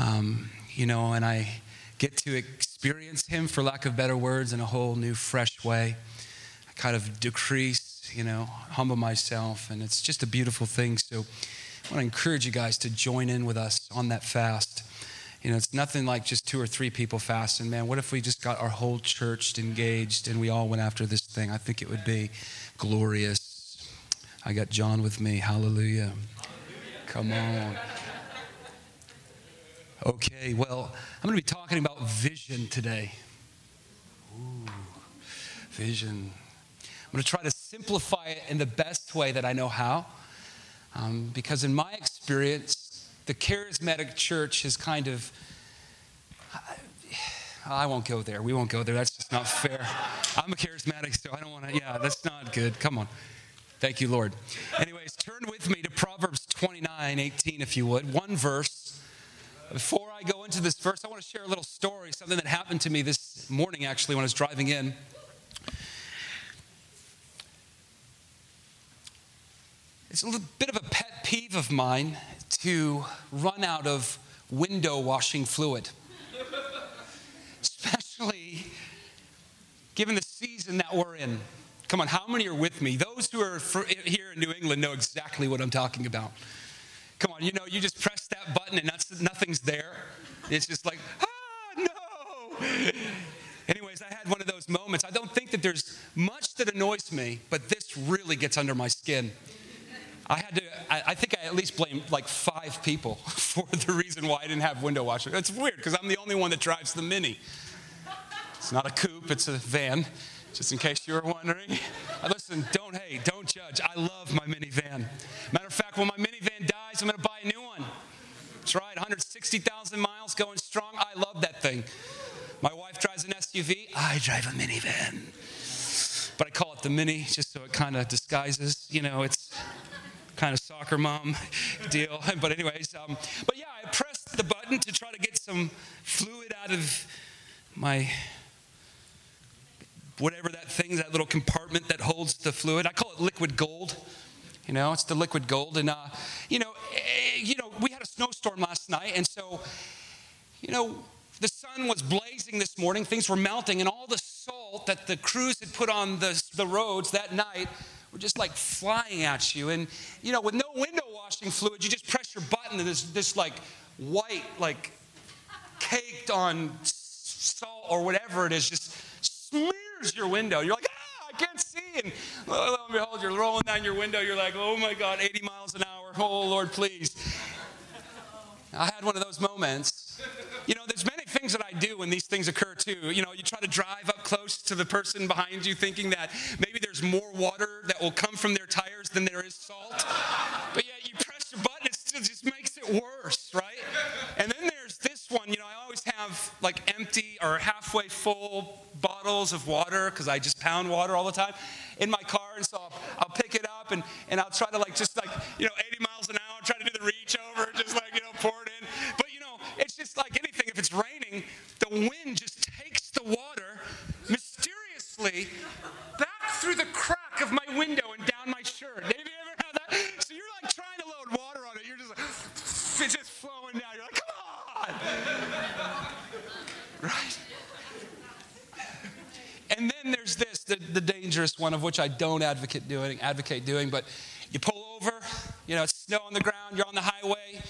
Um, you know, and I get to experience Him, for lack of better words, in a whole new, fresh way. I kind of decrease, you know, humble myself, and it's just a beautiful thing. So I want to encourage you guys to join in with us on that fast. You know, it's nothing like just two or three people fasting. Man, what if we just got our whole church engaged and we all went after this thing? I think it would be glorious. I got John with me. Hallelujah. Come on. Okay, well, I'm going to be talking about vision today. Ooh, vision. I'm going to try to simplify it in the best way that I know how. Um, because in my experience, the charismatic church has kind of. I won't go there. We won't go there. That's just not fair. I'm a charismatic, so I don't want to. Yeah, that's not good. Come on. Thank you, Lord. Anyways, turn with me to Proverbs 29 18, if you would. One verse before I go into this verse, I want to share a little story, something that happened to me this morning actually when I was driving in. It's a little bit of a pet peeve of mine to run out of window washing fluid, especially given the season that we're in. Come on, how many are with me? Those who are here in New England know exactly what I'm talking about. Come on, you know, you just press button and nothing's there. It's just like, ah, no. Anyways, I had one of those moments. I don't think that there's much that annoys me, but this really gets under my skin. I had to, I, I think I at least blamed like five people for the reason why I didn't have window washer. It's weird because I'm the only one that drives the Mini. It's not a coupe, it's a van, just in case you were wondering. Listen, don't, hate, don't judge. I love my minivan. Matter of fact, when my minivan dies, I'm going to buy a new one. That's right, 160,000 miles going strong. I love that thing. My wife drives an SUV. I drive a minivan. But I call it the mini just so it kind of disguises, you know, it's kind of soccer mom deal. But, anyways, um, but yeah, I pressed the button to try to get some fluid out of my whatever that thing, that little compartment that holds the fluid. I call it liquid gold. You know, it's the liquid gold. And, uh, you know, eh, you know, we had a snowstorm last night. And so, you know, the sun was blazing this morning. Things were melting. And all the salt that the crews had put on the, the roads that night were just like flying at you. And, you know, with no window washing fluid, you just press your button and this, this like white, like caked on salt or whatever it is, just smears your window. You're like, ah, I can't. And uh, lo and behold, you're rolling down your window. You're like, oh my God, 80 miles an hour. Oh, Lord, please. I had one of those moments. You know, there's many things that I do when these things occur too. You know, you try to drive up close to the person behind you thinking that maybe there's more water that will come from their tires than there is salt. But yet you press your button, it still just makes it worse, right? And then one, you know, I always have like empty or halfway full bottles of water because I just pound water all the time in my car. And so I'll, I'll, pick it up and, and I'll try to like just like, you know, 80 miles an hour, try to do the reach over, just like, you know, pour it in. But, you know, it's just like anything. If it's raining, the wind just takes the water mysteriously back through the crack of my window and down my shirt. Have you ever had that? So you're like trying to load water on it. You're just like, it's just right? And then there's this, the, the dangerous one of which I don't advocate doing, advocate doing, but you pull over, you know, it's snow on the ground, you're on the highway,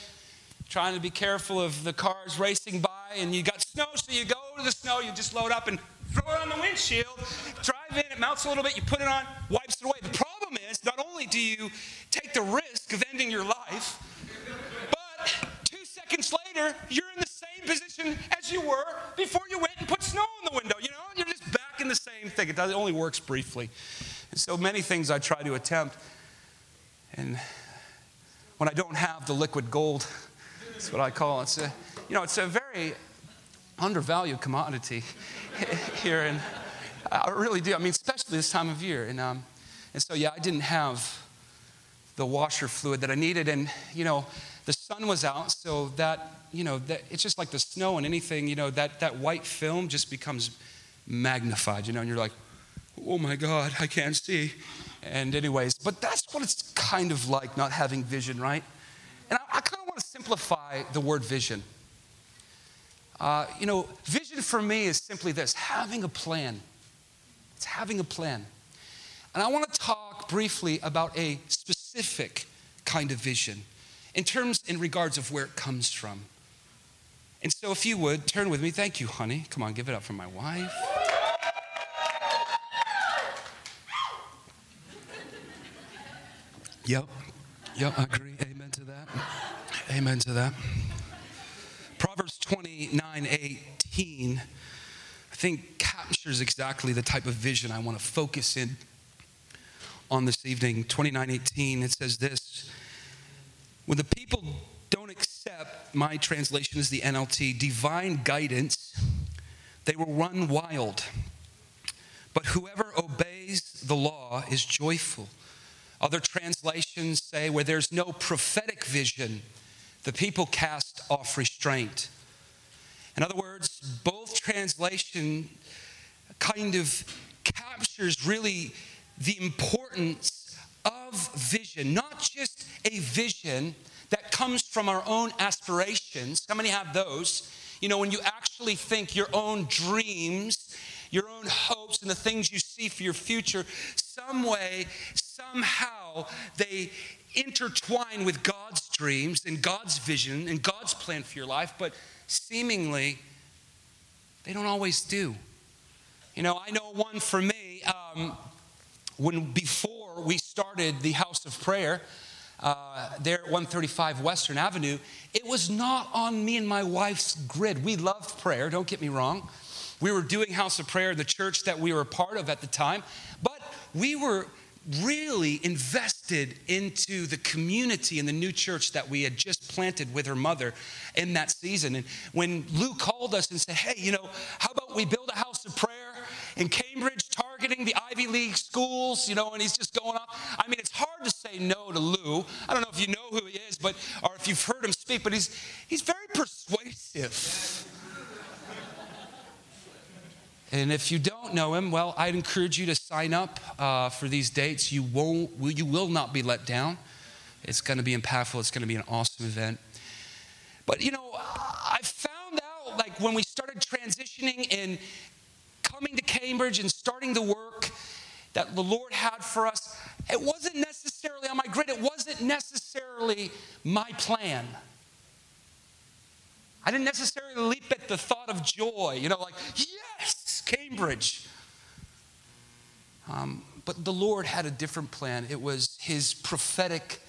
trying to be careful of the cars racing by, and you got snow, so you go to the snow, you just load up and throw it on the windshield, drive in, it melts a little bit, you put it on, wipes it away. The problem is, not only do you take the risk of ending your life, seconds later, you're in the same position as you were before you went and put snow on the window. You know, you're just back in the same thing. It, it only works briefly. And so many things I try to attempt. And when I don't have the liquid gold, that's what I call it. It's a, you know, it's a very undervalued commodity here. And I really do. I mean, especially this time of year. And, um, and so, yeah, I didn't have the washer fluid that I needed. And, you know, the sun was out, so that, you know, that, it's just like the snow and anything, you know, that, that white film just becomes magnified, you know, and you're like, oh my God, I can't see. And, anyways, but that's what it's kind of like not having vision, right? And I, I kind of want to simplify the word vision. Uh, you know, vision for me is simply this having a plan. It's having a plan. And I want to talk briefly about a specific kind of vision in terms, in regards of where it comes from. And so, if you would, turn with me. Thank you, honey. Come on, give it up for my wife. Yep. Yep, I agree. Amen to that. Amen to that. Proverbs 29 18, I think, captures exactly the type of vision I want to focus in on this evening. 29 18, it says this When the people don't accept, my translation is the NLT, divine guidance, they will run wild. But whoever obeys the law is joyful. Other translations say where there's no prophetic vision, the people cast off restraint. In other words, both translation kind of captures really the importance of vision, not just a vision that comes from our own aspirations. How many have those? You know, when you actually think your own dreams, your own hopes, and the things you see for your future, some way, somehow they intertwine with God's dreams and God's vision and God's plan for your life, but seemingly they don't always do. You know, I know one for me. Um, when before we started the house of prayer uh, there at 135 Western Avenue, it was not on me and my wife's grid. We loved prayer, don't get me wrong. We were doing house of prayer, the church that we were a part of at the time, but we were really invested into the community and the new church that we had just planted with her mother in that season. And when Lou called us and said, Hey, you know, how about we build a house of prayer in Cambridge, the Ivy League schools, you know, and he's just going up. I mean, it's hard to say no to Lou. I don't know if you know who he is, but or if you've heard him speak, but he's he's very persuasive. And if you don't know him, well, I'd encourage you to sign up uh, for these dates. You won't, you will not be let down. It's going to be impactful. It's going to be an awesome event. But you know, I found out like when we started transitioning and coming to Cambridge and starting the work that the Lord had for us, it wasn't necessarily on my grid. It wasn't necessarily my plan. I didn't necessarily leap at the thought of joy, you know, like, yes, Cambridge. Um, but the Lord had a different plan. It was His prophetic,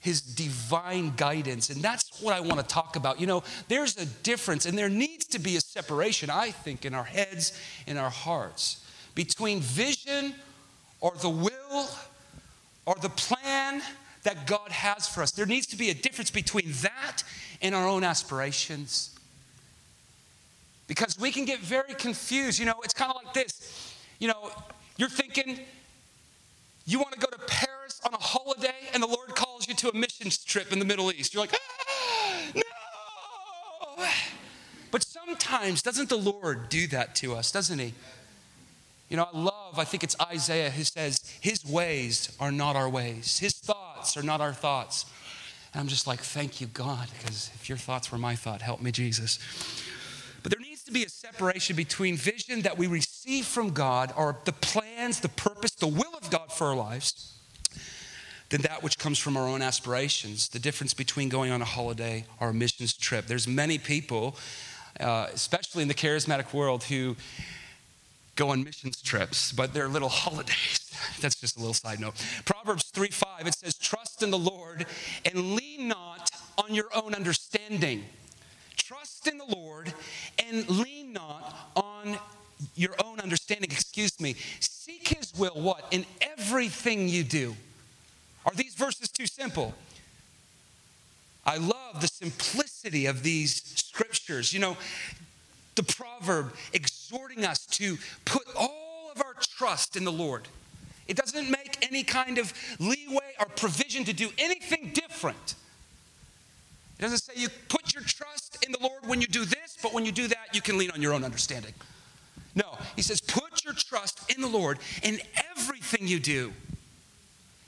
His divine guidance. And that's what I want to talk about. You know, there's a difference, and there needs to be a separation, I think, in our heads, in our hearts, between vision or the will or the plan that God has for us. There needs to be a difference between that and our own aspirations because we can get very confused. You know, it's kind of like this. You know, you're thinking you want to go to Paris on a holiday, and the Lord calls you to a missions trip in the Middle East. You're like, ah, no. But sometimes, doesn't the Lord do that to us, doesn't He? You know, I love, I think it's Isaiah who says, His ways are not our ways, His thoughts are not our thoughts. And I'm just like, thank you, God, because if your thoughts were my thought, help me, Jesus. But there needs to be a separation between vision that we receive from God or the plans, the purpose, the will of God for our lives, than that which comes from our own aspirations. The difference between going on a holiday or a missions trip. There's many people, uh, especially in the charismatic world, who go on missions trips, but they're little holidays. That's just a little side note. Proverbs 3 5, it says, Trust in the Lord and lean not on your own understanding. Trust in the Lord and lean not on your own understanding. Excuse me. Seek his will, what? In everything you do. Are these verses too simple? I love the simplicity of these You know, the proverb exhorting us to put all of our trust in the Lord. It doesn't make any kind of leeway or provision to do anything different. It doesn't say you put your trust in the Lord when you do this, but when you do that, you can lean on your own understanding. No, he says, put your trust in the Lord in everything you do.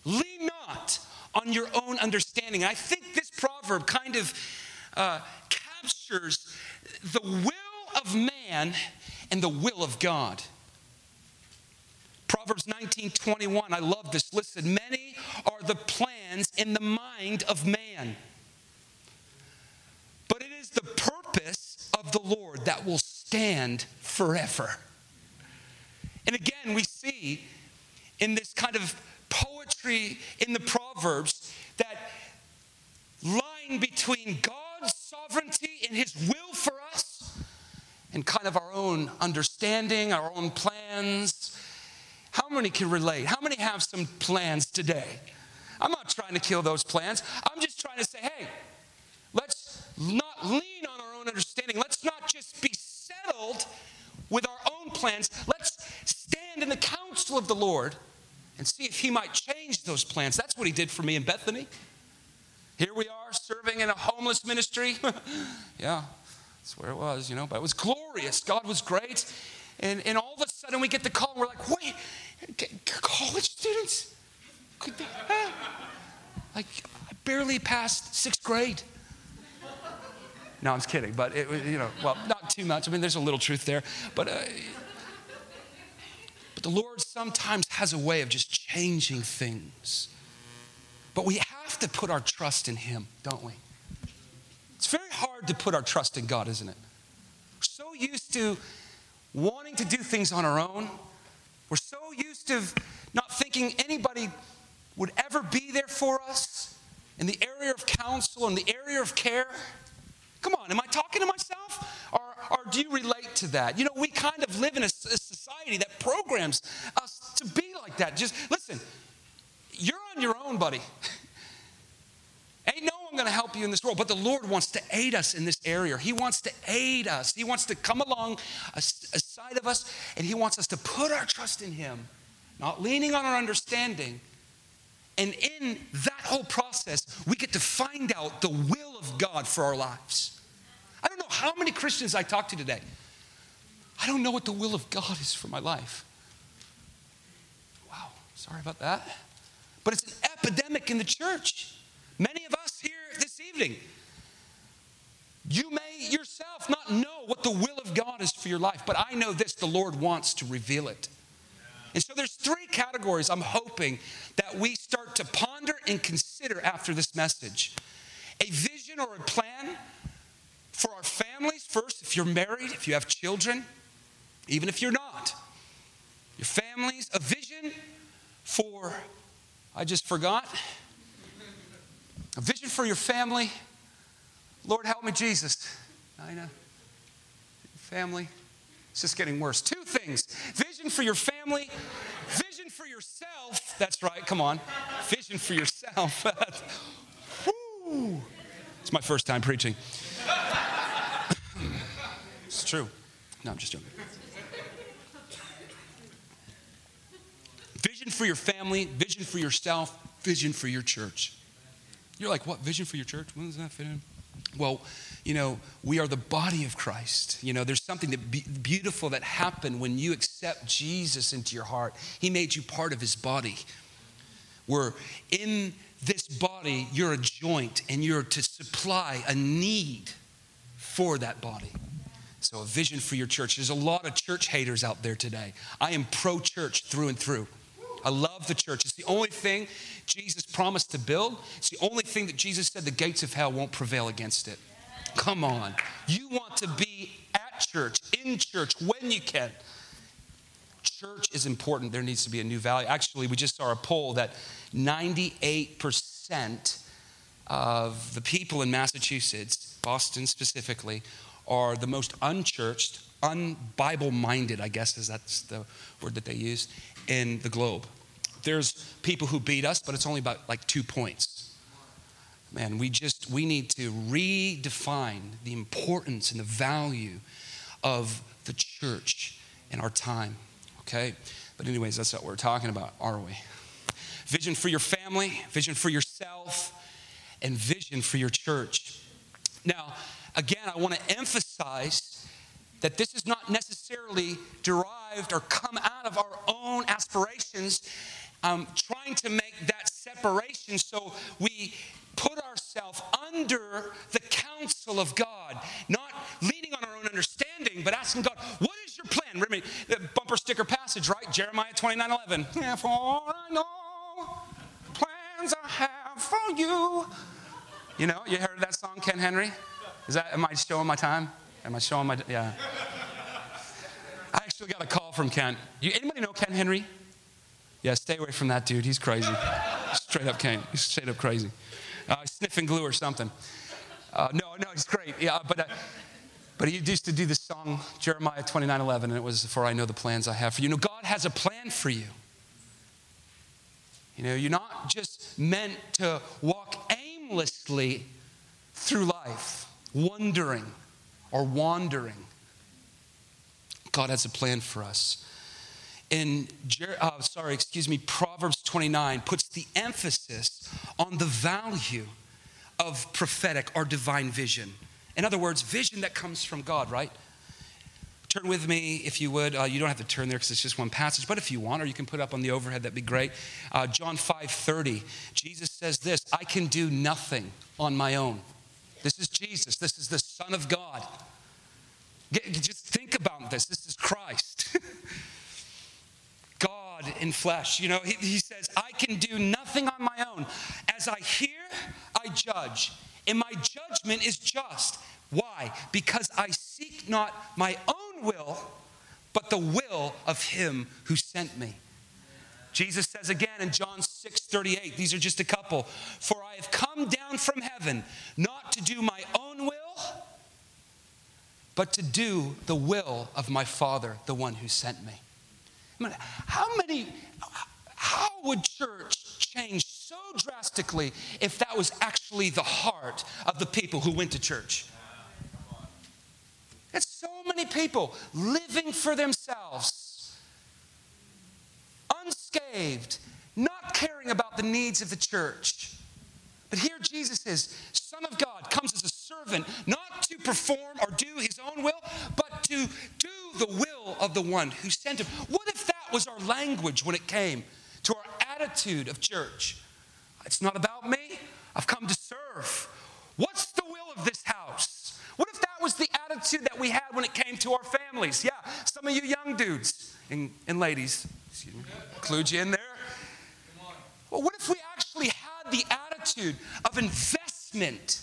Lean not on your own understanding. I think this proverb kind of uh, captures the will of man and the will of God. Proverbs 19 21, I love this. Listen, many are the plans in the mind of man, but it is the purpose of the Lord that will stand forever. And again, we see in this kind of poetry in the Proverbs that lying between God's sovereignty and his will for us and kind of our own understanding, our own plans. How many can relate? How many have some plans today? I'm not trying to kill those plans. I'm just trying to say, hey, let's not lean on our own understanding. Let's not just be settled with our own plans. Let's stand in the counsel of the Lord and see if He might change those plans. That's what He did for me in Bethany. Here we are serving in a homeless ministry. yeah, that's where it was, you know, but it was glorious. God was great. And, and all of a sudden we get the call and we're like, wait, college students? Could they? Huh? Like, I barely passed sixth grade. No, I'm just kidding, but it was, you know, well, not too much. I mean, there's a little truth there, but, uh, but the Lord sometimes has a way of just changing things. But we have to put our trust in Him, don't we? It's very hard to put our trust in God, isn't it? We're so used to wanting to do things on our own. We're so used to not thinking anybody would ever be there for us in the area of counsel, in the area of care. Come on, am I talking to myself? Or, or do you relate to that? You know, we kind of live in a, a society that programs us to be like that. Just listen, you're on your own, buddy. Ain't no one going to help you in this world, but the Lord wants to aid us in this area. He wants to aid us. He wants to come along aside of us, and He wants us to put our trust in Him, not leaning on our understanding. And in that whole process, we get to find out the will of God for our lives. I don't know how many Christians I talk to today. I don't know what the will of God is for my life. Wow, sorry about that. But it's an epidemic in the church. Many of us here this evening, you may yourself not know what the will of God is for your life, but I know this the Lord wants to reveal it. And so there's three categories I'm hoping that we start to ponder and consider after this message. A vision or a plan for our families, first, if you're married, if you have children, even if you're not. Your families, a vision for, I just forgot, a vision for your family. Lord, help me, Jesus. Nina, family. It's just getting worse. Two things vision for your family, vision for yourself. That's right, come on. Vision for yourself. Woo. It's my first time preaching. it's true. No, I'm just joking. Vision for your family, vision for yourself, vision for your church. You're like, what vision for your church? When does that fit in? Well, you know, we are the body of Christ. You know, there's something that be- beautiful that happened when you accept Jesus into your heart. He made you part of his body. Where in this body, you're a joint and you're to supply a need for that body. So, a vision for your church. There's a lot of church haters out there today. I am pro church through and through. I love the church. It's the only thing Jesus promised to build. It's the only thing that Jesus said the gates of hell won't prevail against it. Come on. You want to be at church, in church, when you can. Church is important. There needs to be a new value. Actually, we just saw a poll that 98% of the people in Massachusetts, Boston specifically, are the most unchurched, unbible minded, I guess is that's the word that they use, in the globe. There's people who beat us, but it's only about like two points. Man, we just we need to redefine the importance and the value of the church in our time. Okay? But anyways, that's what we're talking about, are we? Vision for your family, vision for yourself, and vision for your church. Now, again, I want to emphasize that this is not necessarily derived or come out of our own aspirations, um, trying to make that separation so we put ourselves under the counsel of God, not leaning on our own understanding, but asking God, what is your plan? Remember the bumper sticker passage, right? Jeremiah 29 11. Yeah, for I know plans I have for you. You know, you heard that song, Ken Henry? Is that, am I showing my time? Am I showing my, yeah. I actually got a call from Ken. You, anybody know Ken Henry? Yeah, stay away from that dude. He's crazy. straight up Ken. He's straight up crazy. Uh, sniffing glue or something. Uh, no, no, he's great. Yeah, but, uh, but he used to do this song, Jeremiah 29 11, and it was, For I know the plans I have for you. You know, God has a plan for you. You know, you're not just meant to walk aimlessly through life, wondering or wandering. God has a plan for us. In, uh, sorry, excuse me, Proverbs 29 puts the emphasis on the value of prophetic or divine vision. In other words, vision that comes from God, right? Turn with me, if you would. Uh, you don't have to turn there because it's just one passage, but if you want, or you can put up on the overhead, that'd be great. Uh, John 5 30, Jesus says this I can do nothing on my own. This is Jesus, this is the Son of God. Just think about this. This is Christ. God in flesh. You know, he, he says, I can do nothing on my own. As I hear, I judge, and my judgment is just. Why? Because I seek not my own will, but the will of him who sent me. Jesus says again in John 6 38, these are just a couple. For I have come down from heaven not to do my own will, but to do the will of my Father, the one who sent me. I mean, how many, how would church change so drastically if that was actually the heart of the people who went to church? It's so many people living for themselves, unscathed, not caring about the needs of the church. But here Jesus is, Son of God, comes as a servant, not to perform or do his own will, but to do the will of the one who sent him. What if that was our language when it came to our attitude of church? It's not about me. I've come to serve. What's the will of this house? What if that was the attitude that we had when it came to our families? Yeah, some of you young dudes and, and ladies, include you in there. Well, what if we actually had the attitude of investment?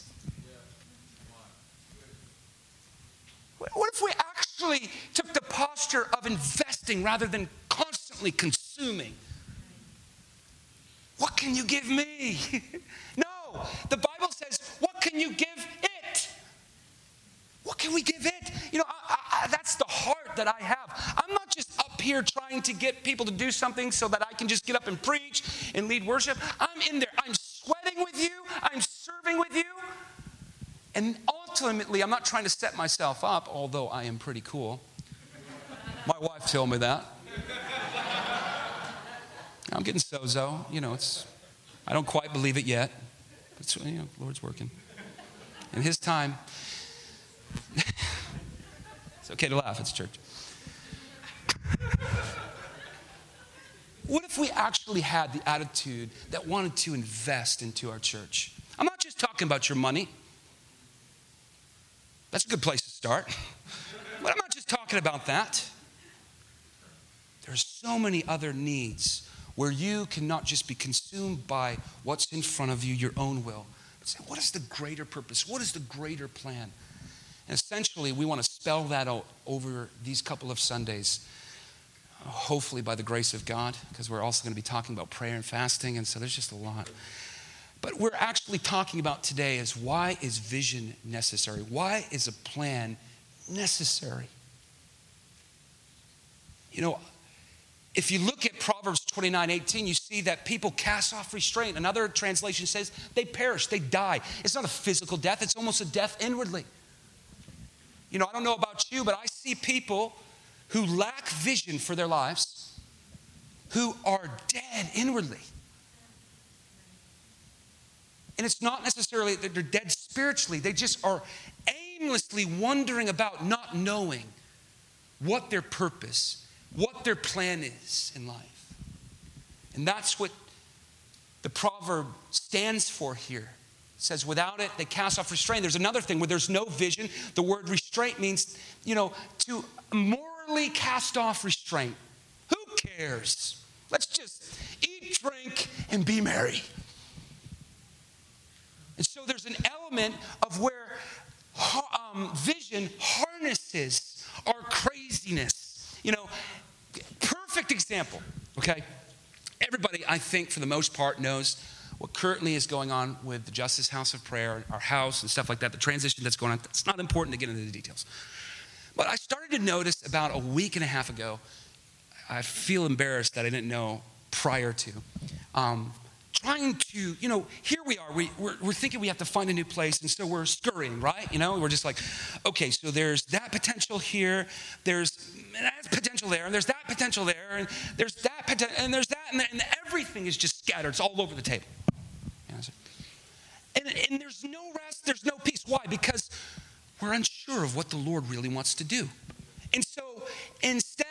What if we actually took the posture of investing rather than constantly consuming? What can you give me? no, the Bible says, What can you give? What can we give it? You know, I, I, that's the heart that I have. I'm not just up here trying to get people to do something so that I can just get up and preach and lead worship. I'm in there. I'm sweating with you. I'm serving with you. And ultimately, I'm not trying to set myself up, although I am pretty cool. My wife told me that. I'm getting sozo. You know, it's, I don't quite believe it yet. But you know, Lord's working. In His time, okay to laugh, it's church. what if we actually had the attitude that wanted to invest into our church? I'm not just talking about your money. That's a good place to start. But I'm not just talking about that. There's so many other needs where you cannot just be consumed by what's in front of you, your own will, but say, what is the greater purpose? What is the greater plan? And essentially, we want to spell that out over these couple of Sundays, hopefully by the grace of God, because we're also going to be talking about prayer and fasting, and so there's just a lot. But we're actually talking about today is why is vision necessary? Why is a plan necessary? You know, if you look at Proverbs 29 18, you see that people cast off restraint. Another translation says they perish, they die. It's not a physical death, it's almost a death inwardly. You know, I don't know about you, but I see people who lack vision for their lives who are dead inwardly. And it's not necessarily that they're dead spiritually, they just are aimlessly wandering about, not knowing what their purpose, what their plan is in life. And that's what the proverb stands for here. Says without it they cast off restraint. There's another thing where there's no vision. The word restraint means you know to morally cast off restraint. Who cares? Let's just eat drink and be merry. And so there's an element of where um, vision harnesses our craziness. You know perfect example okay? Everybody i think for the most part knows what currently is going on with the Justice House of Prayer, our house, and stuff like that, the transition that's going on. It's not important to get into the details. But I started to notice about a week and a half ago, I feel embarrassed that I didn't know prior to. Um, trying to, you know, here we are. We, we're, we're thinking we have to find a new place, and so we're scurrying, right? You know, we're just like, okay, so there's that potential here, there's that potential there, and there's that potential there, and there's that potential, and there's that, and, and everything is just scattered. It's all over the table. And, and there's no rest, there's no peace. Why? Because we're unsure of what the Lord really wants to do. And so instead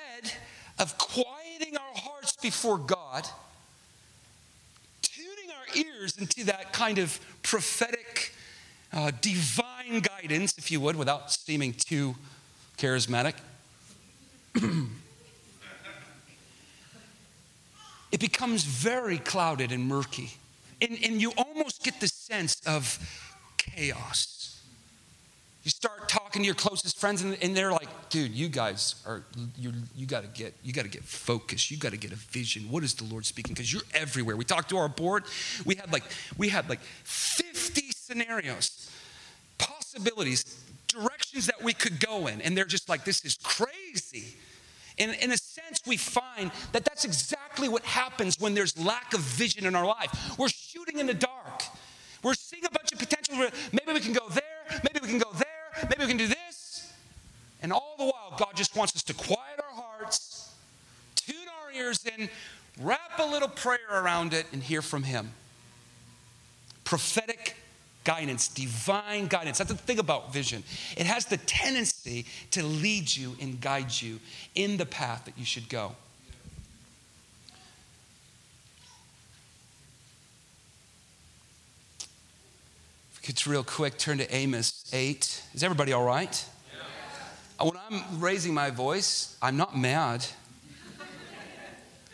of quieting our hearts before God, tuning our ears into that kind of prophetic, uh, divine guidance, if you would, without seeming too charismatic, it becomes very clouded and murky and, and you almost get the sense of chaos. You start talking to your closest friends, and, and they're like, dude, you guys are, you, you got to get, you got to get focused. You got to get a vision. What is the Lord speaking? Because you're everywhere. We talked to our board. We had like, we had like 50 scenarios, possibilities, directions that we could go in. And they're just like, this is crazy. And in a sense, we find that that's exactly what happens when there's lack of vision in our life. We're shooting in the dark. We're seeing a bunch of potential. Maybe we can go there. Maybe we can go there. Maybe we can do this. And all the while, God just wants us to quiet our hearts, tune our ears in, wrap a little prayer around it, and hear from Him. Prophetic guidance, divine guidance. That's the thing about vision. It has the tendency to lead you and guide you in the path that you should go. It's real quick, turn to Amos 8. Is everybody all right? Yeah. When I'm raising my voice, I'm not mad.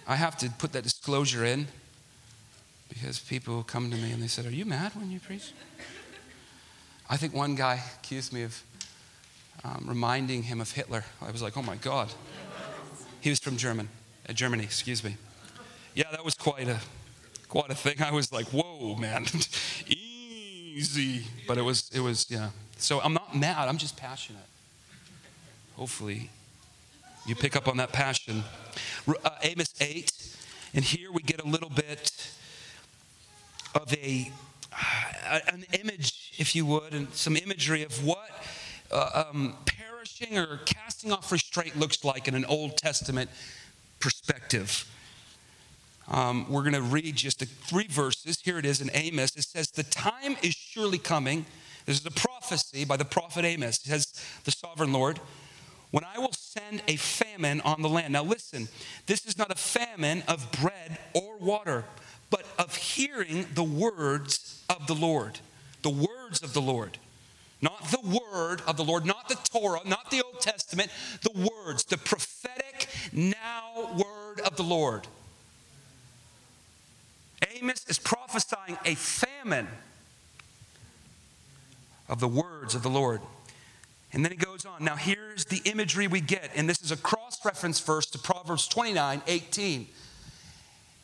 I have to put that disclosure in because people come to me and they said, Are you mad when you preach? I think one guy accused me of um, reminding him of Hitler. I was like, Oh my God. He was from German, uh, Germany, excuse me. Yeah, that was quite a, quite a thing. I was like, Whoa, man. Easy. But it was, it was, yeah. So I'm not mad, I'm just passionate. Hopefully, you pick up on that passion. Uh, Amos 8, and here we get a little bit of a, uh, an image, if you would, and some imagery of what uh, um, perishing or casting off restraint looks like in an Old Testament perspective. Um, we're going to read just three verses. Here it is in Amos. It says, The time is surely coming. This is a prophecy by the prophet Amos. It says, The sovereign Lord, when I will send a famine on the land. Now, listen, this is not a famine of bread or water but of hearing the words of the Lord. The words of the Lord. Not the word of the Lord, not the Torah, not the Old Testament, the words, the prophetic now word of the Lord. Amos is prophesying a famine of the words of the Lord. And then he goes on. Now, here's the imagery we get, and this is a cross reference verse to Proverbs 29 18.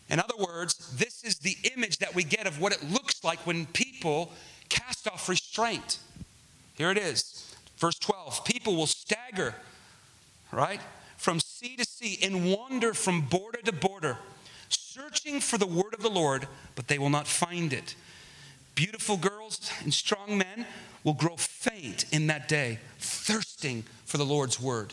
In other words, this is the image that we get of what it looks like when people cast off restraint. Here it is, verse 12. People will stagger, right, from sea to sea and wander from border to border, searching for the word of the Lord, but they will not find it. Beautiful girls and strong men will grow faint in that day, thirsting for the Lord's word.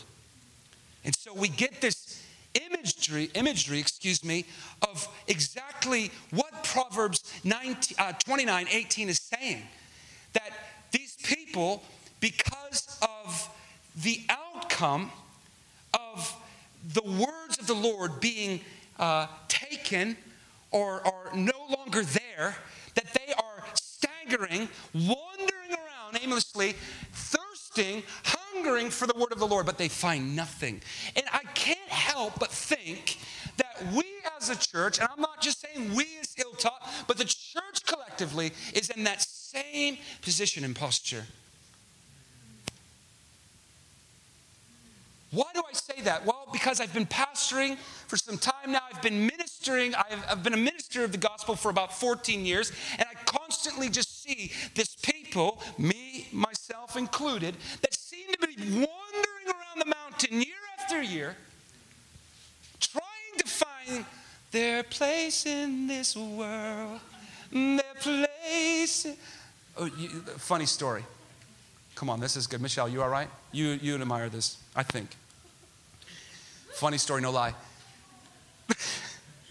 And so we get this imagery, imagery, excuse me, of exactly what Proverbs 19, uh, 29, 18 is saying. That these people, because of the outcome of the words of the Lord being uh, taken or, or no longer there, that they are staggering, wandering around aimlessly, thirsting, hungering for the word of the Lord, but they find nothing. And I can't help but think that we as a church, and I'm not just saying we as Hilltop, but the church collectively is in that same position and posture. Why do I say that? Well, because I've been pastoring for some time now. I've been ministering. I've, I've, been a minister of the gospel for about 14 years. And I constantly just see this people, me, myself included, that seem to be wandering around the mountain year after year, trying to find their place in this world. Their place. Oh, you, funny story. Come on, this is good. Michelle, you all right? You, you admire this, I think. Funny story, no lie.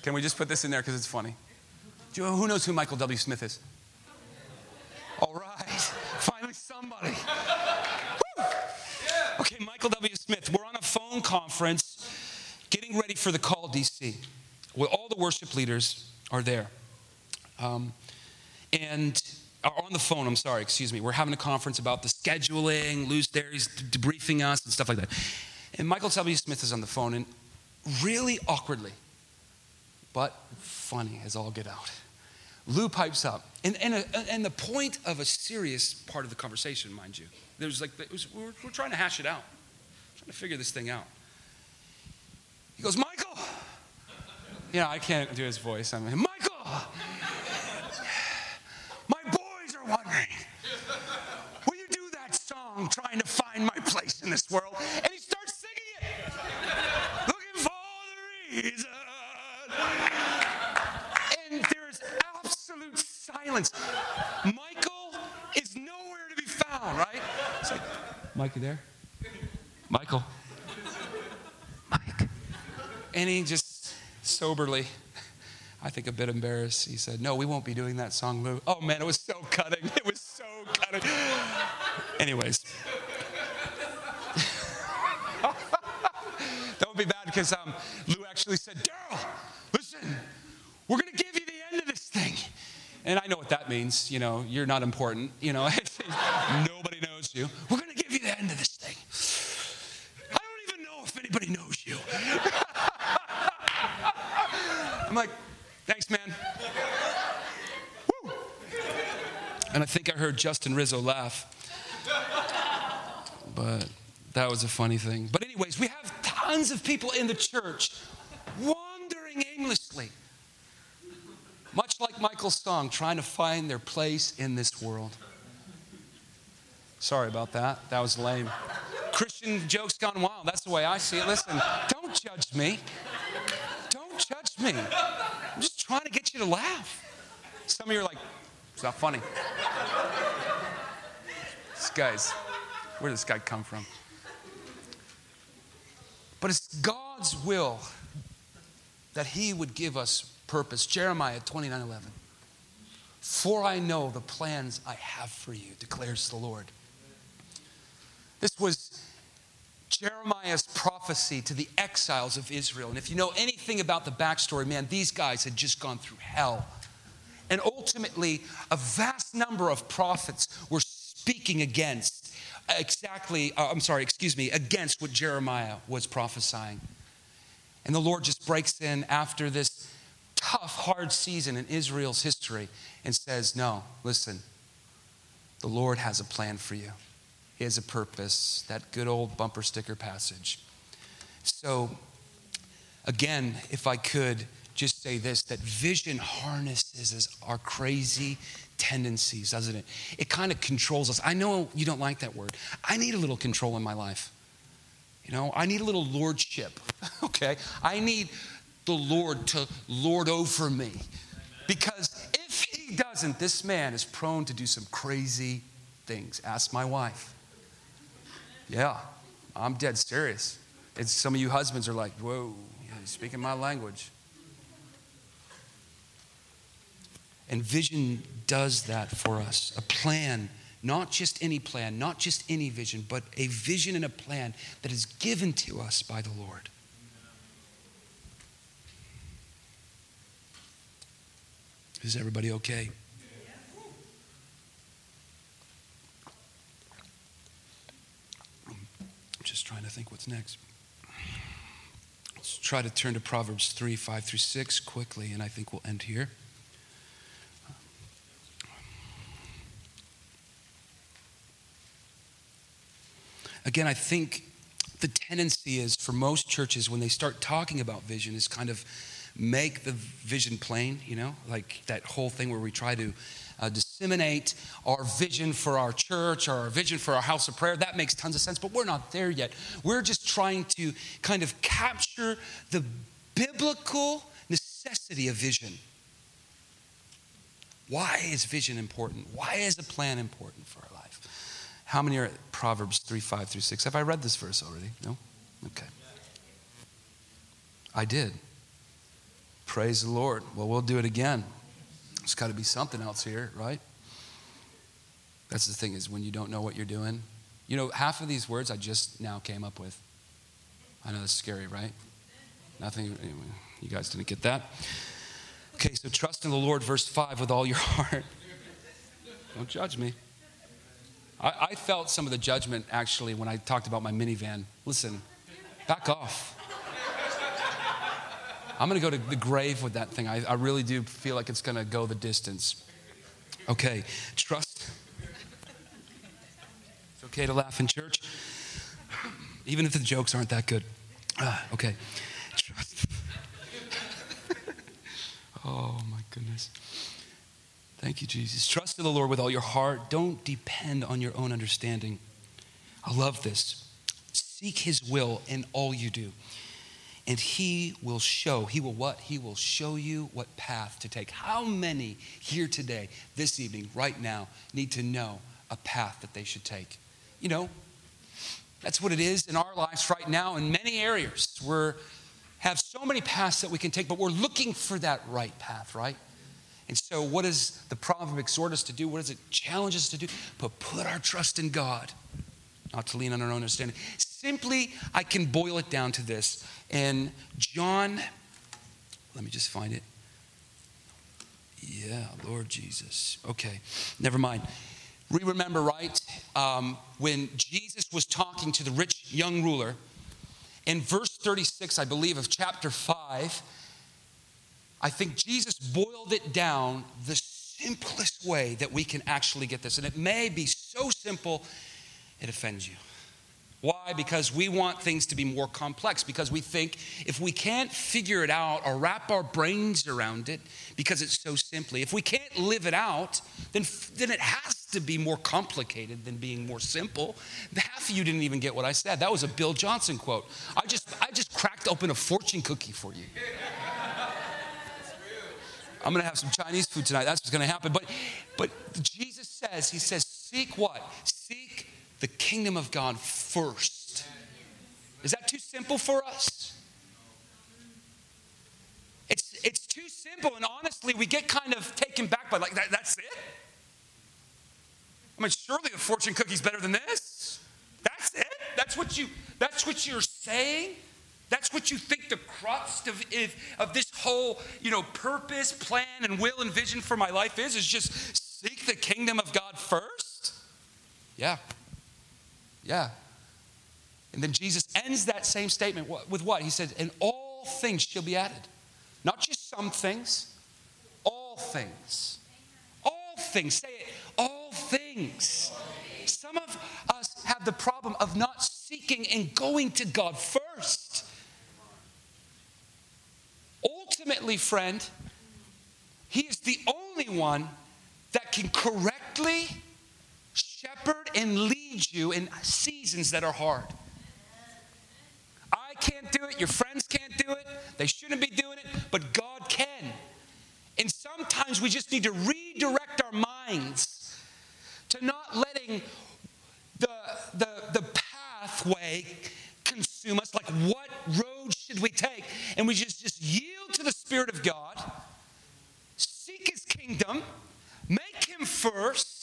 Can we just put this in there because it's funny? You who knows who Michael W. Smith is? All right, finally somebody. okay, Michael W. Smith. We're on a phone conference getting ready for the call DC. Where all the worship leaders are there. Um, and are on the phone, I'm sorry, excuse me. We're having a conference about the scheduling, Lou's there, he's debriefing us and stuff like that. And Michael W. Smith is on the phone, and really awkwardly, but funny as all get out. Lou pipes up, and, and, a, and the point of a serious part of the conversation, mind you. There's like, was, we're, we're trying to hash it out, trying to figure this thing out. He goes, Michael! Yeah, I can't do his voice. I mean, Michael! My boys are wondering, will you do that song, trying to find my place in this world? And he silence. Michael is nowhere to be found, right? It's like, Mike, you there? Michael. Mike. And he just soberly, I think a bit embarrassed, he said, No, we won't be doing that song, Lou. Oh man, it was so cutting. It was so cutting. Anyways. that would be bad because um, Lou actually said, Daryl, listen, we're going to give you the end of this thing. And I know what that means. You know, you're not important. You know, nobody knows you. We're going to give you the end of this thing. I don't even know if anybody knows you. I'm like, thanks, man. Woo. And I think I heard Justin Rizzo laugh. But that was a funny thing. But, anyways, we have tons of people in the church wandering aimlessly. Song, trying to find their place in this world. Sorry about that. That was lame. Christian jokes gone wild. That's the way I see it. Listen, don't judge me. Don't judge me. I'm just trying to get you to laugh. Some of you are like, it's not funny. This guy's, where did this guy come from? But it's God's will that He would give us purpose. Jeremiah 29 11. For I know the plans I have for you, declares the Lord. This was Jeremiah's prophecy to the exiles of Israel. And if you know anything about the backstory, man, these guys had just gone through hell. And ultimately, a vast number of prophets were speaking against exactly, uh, I'm sorry, excuse me, against what Jeremiah was prophesying. And the Lord just breaks in after this tough, hard season in Israel's history and says, No, listen, the Lord has a plan for you. He has a purpose, that good old bumper sticker passage. So, again, if I could just say this that vision harnesses our crazy tendencies, doesn't it? It kind of controls us. I know you don't like that word. I need a little control in my life. You know, I need a little lordship, okay? I need the Lord to lord over me. Because if he doesn't, this man is prone to do some crazy things. Ask my wife. Yeah, I'm dead serious. And some of you husbands are like, whoa, speaking my language. And vision does that for us a plan not just any plan, not just any vision, but a vision and a plan that is given to us by the Lord. Is everybody okay? I'm just trying to think what's next. Let's try to turn to Proverbs 3 5 through 6 quickly, and I think we'll end here. Again, I think the tendency is for most churches when they start talking about vision is kind of make the vision plain, you know, like that whole thing where we try to uh, disseminate our vision for our church or our vision for our house of prayer. That makes tons of sense, but we're not there yet. We're just trying to kind of capture the biblical necessity of vision. Why is vision important? Why is a plan important for our life? How many are at Proverbs 3 5 through 6? Have I read this verse already? No? Okay. I did. Praise the Lord. Well, we'll do it again. There's got to be something else here, right? That's the thing is when you don't know what you're doing. You know, half of these words I just now came up with. I know that's scary, right? Nothing, anyway, you guys didn't get that. Okay, so trust in the Lord, verse 5, with all your heart. Don't judge me. I, I felt some of the judgment actually when I talked about my minivan. Listen, back off. I'm going to go to the grave with that thing. I, I really do feel like it's going to go the distance. Okay, trust. It's okay to laugh in church, even if the jokes aren't that good. Uh, okay, trust. oh my goodness. Thank you, Jesus. Trust in the Lord with all your heart. Don't depend on your own understanding. I love this. Seek his will in all you do and he will show he will what? He will show you what path to take. How many here today this evening right now need to know a path that they should take? You know that's what it is in our lives right now in many areas. We have so many paths that we can take but we're looking for that right path right? And so what does the proverb exhort us to do? What does it challenge us to do? But put our trust in god not to lean on our own understanding. Simply i can boil it down to this and John, let me just find it. Yeah, Lord Jesus. Okay, never mind. We remember, right, um, when Jesus was talking to the rich young ruler, in verse 36, I believe, of chapter 5, I think Jesus boiled it down the simplest way that we can actually get this. And it may be so simple, it offends you. Why? Because we want things to be more complex, because we think if we can't figure it out or wrap our brains around it, because it's so simply, if we can't live it out, then, then it has to be more complicated than being more simple. Half of you didn't even get what I said. That was a Bill Johnson quote. I just, I just cracked open a fortune cookie for you. I'm going to have some Chinese food tonight. That's what's going to happen. But, but Jesus says, He says, seek what? The kingdom of God first. Is that too simple for us? It's, it's too simple, and honestly, we get kind of taken back by like, that, that's it? I mean, surely the fortune cookie's better than this. That's it? That's what you that's what you're saying? That's what you think the crux of, of this whole, you know, purpose, plan, and will and vision for my life is, is just seek the kingdom of God first? Yeah. Yeah. And then Jesus ends that same statement with what? He said, And all things shall be added. Not just some things, all things. All things. Say it, all things. Some of us have the problem of not seeking and going to God first. Ultimately, friend, He is the only one that can correctly shepherd and lead you in seasons that are hard. I can't do it, your friends can't do it, they shouldn't be doing it, but God can. And sometimes we just need to redirect our minds to not letting the, the, the pathway consume us. Like, what road should we take? And we just, just yield to the Spirit of God, seek His kingdom, make Him first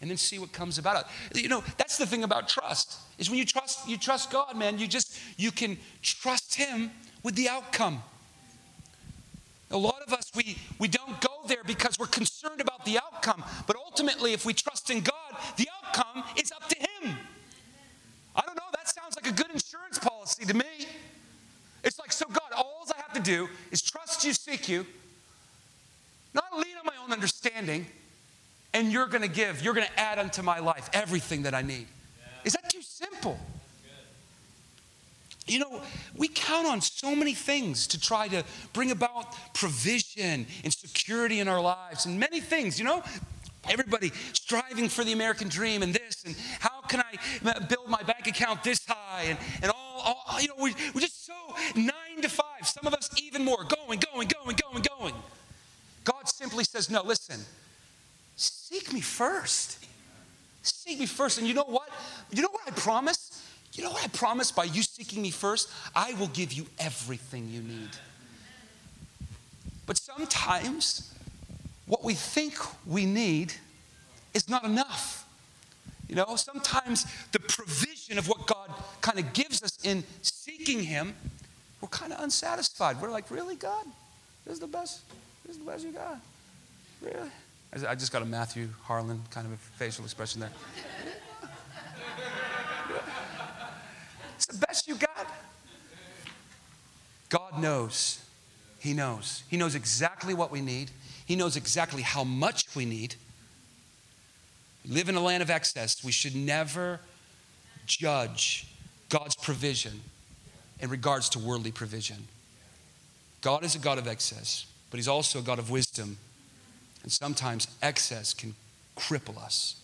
and then see what comes about. You know, that's the thing about trust. Is when you trust you trust God, man, you just you can trust him with the outcome. A lot of us we we don't go there because we're concerned about the outcome, but ultimately if we trust in God, the outcome is up to him. I don't know, that sounds like a good insurance policy to me. It's like, so God, all I have to do is trust you, seek you, not lean on my own understanding, and you're going to give, you're going to add unto my life everything that I need. Is that too simple? You know, we count on so many things to try to bring about provision and security in our lives and many things, you know? Everybody striving for the American dream and this, and how can I uh, build my bank account this high, and, and all, all you know, we, we're just so nine to five, some of us even more, going, going, going, going, going. God simply says, No, listen, seek me first. Seek me first. And you know what? You know what I promise? You know what I promise by you seeking me first? I will give you everything you need. But sometimes what we think we need is not enough. You know, sometimes the provision of what God kind of gives us in seeking Him, we're kind of unsatisfied. We're like, really, God? This is the best. This is the best you got. Really? I just got a Matthew Harlan kind of a facial expression there. It's the best you got. God knows. He knows. He knows exactly what we need. He knows exactly how much we need. We live in a land of excess. We should never judge God's provision in regards to worldly provision. God is a God of excess, but He's also a God of wisdom. And sometimes excess can cripple us.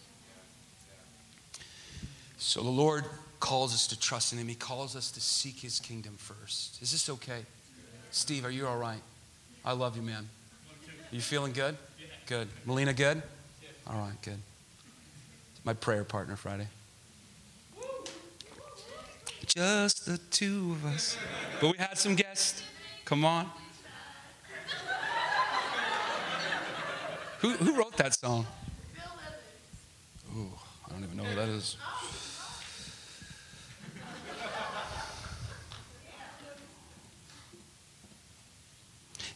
So the Lord calls us to trust in Him. He calls us to seek His kingdom first. Is this okay? Steve, are you all right? I love you, man. Are you feeling good? Good. Melina, good? All right, good. My prayer partner Friday. Just the two of us. But we had some guests. Come on. Who, who wrote that song? Ooh, I don't even know who that is.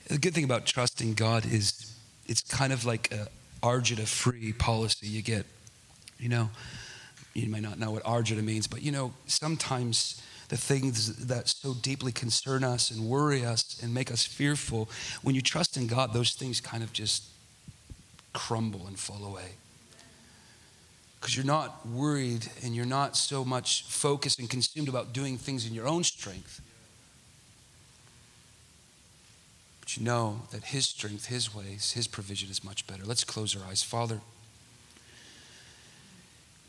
The good thing about trusting God is it's kind of like a Arjuna free policy you get. You know, you may not know what Arjuna means, but you know, sometimes the things that so deeply concern us and worry us and make us fearful, when you trust in God, those things kind of just crumble and fall away. Because you're not worried and you're not so much focused and consumed about doing things in your own strength. But you know that His strength, His ways, His provision is much better. Let's close our eyes. Father,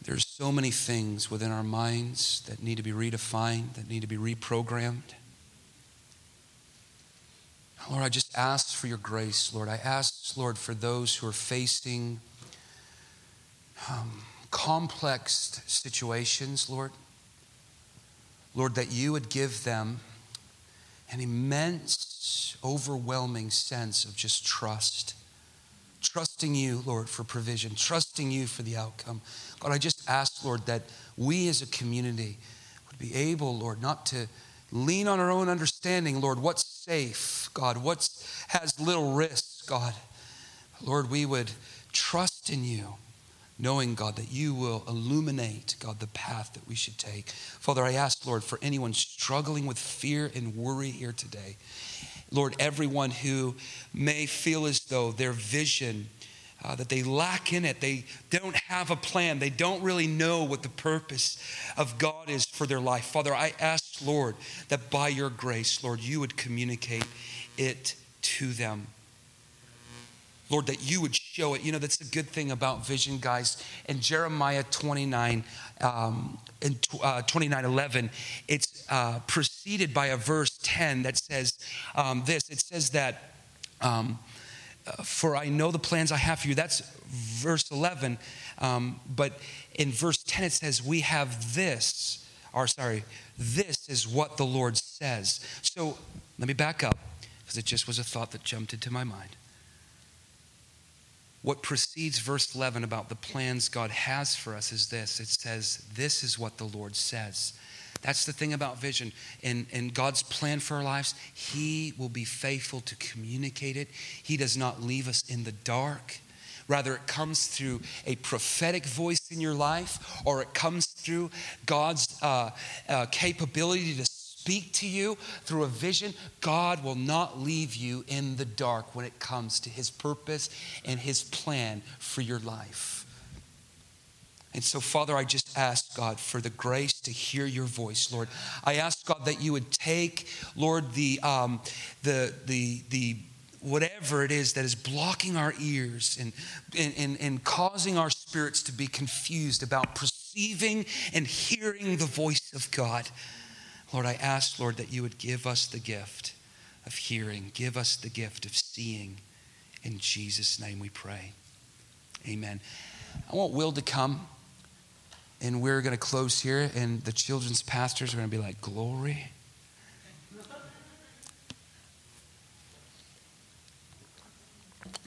there's so many things within our minds that need to be redefined, that need to be reprogrammed. Lord, I just ask for your grace, Lord. I ask, Lord, for those who are facing um, complex situations, Lord. Lord, that you would give them an immense, overwhelming sense of just trust. Trusting you, Lord, for provision, trusting you for the outcome. God, I just ask, Lord, that we as a community would be able, Lord, not to lean on our own understanding, Lord, what's safe, God, what has little risk, God. Lord, we would trust in you knowing, God, that you will illuminate, God, the path that we should take. Father, I ask, Lord, for anyone struggling with fear and worry here today. Lord, everyone who may feel as though their vision, uh, that they lack in it, they don't have a plan, they don't really know what the purpose of God is for their life. Father, I ask, Lord, that by your grace, Lord, you would communicate it to them. Lord, that you would show it. You know, that's the good thing about vision, guys. In Jeremiah 29, um, in uh, 29 11, it's uh, preceded by a verse 10 that says um, this it says that, um, uh, for I know the plans I have for you. That's verse 11. Um, but in verse 10, it says, We have this, or sorry, this is what the Lord says. So let me back up because it just was a thought that jumped into my mind what precedes verse 11 about the plans God has for us is this it says, This is what the Lord says. That's the thing about vision. And, and God's plan for our lives, He will be faithful to communicate it. He does not leave us in the dark. Rather, it comes through a prophetic voice in your life, or it comes through God's uh, uh, capability to speak to you through a vision. God will not leave you in the dark when it comes to His purpose and His plan for your life. And so, Father, I just ask, God, for the grace to hear your voice, Lord. I ask, God, that you would take, Lord, the, um, the, the, the, whatever it is that is blocking our ears and, and, and, and causing our spirits to be confused about perceiving and hearing the voice of God. Lord, I ask, Lord, that you would give us the gift of hearing, give us the gift of seeing. In Jesus' name we pray. Amen. I want Will to come and we're going to close here, and the children's pastors are going to be like, Glory.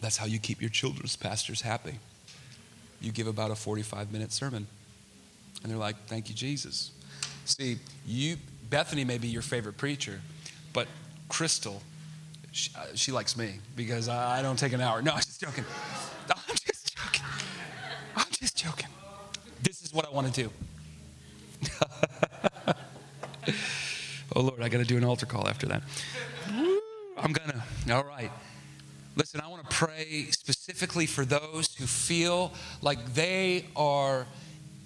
That's how you keep your children's pastors happy. You give about a 45 minute sermon, and they're like, Thank you, Jesus. See, you, Bethany may be your favorite preacher, but Crystal, she, uh, she likes me because I, I don't take an hour. No, I'm just joking. I'm just joking. I'm just joking This is what I want to do. oh, Lord, I got to do an altar call after that. I'm going to. All right. Listen, I want to pray specifically for those who feel like they are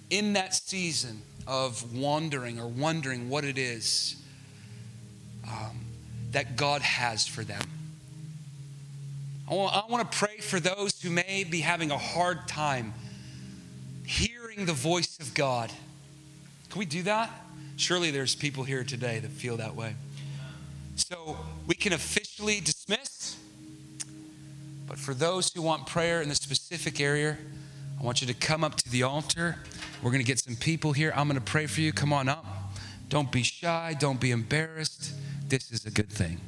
in that season of wandering or wondering what it is um, that God has for them. I want, I want to pray for those who may be having a hard time hearing the voice of God. Can we do that? Surely there's people here today that feel that way. So we can officially dismiss. But for those who want prayer in the specific area, I want you to come up to the altar. We're going to get some people here. I'm going to pray for you. Come on up. Don't be shy. Don't be embarrassed. This is a good thing.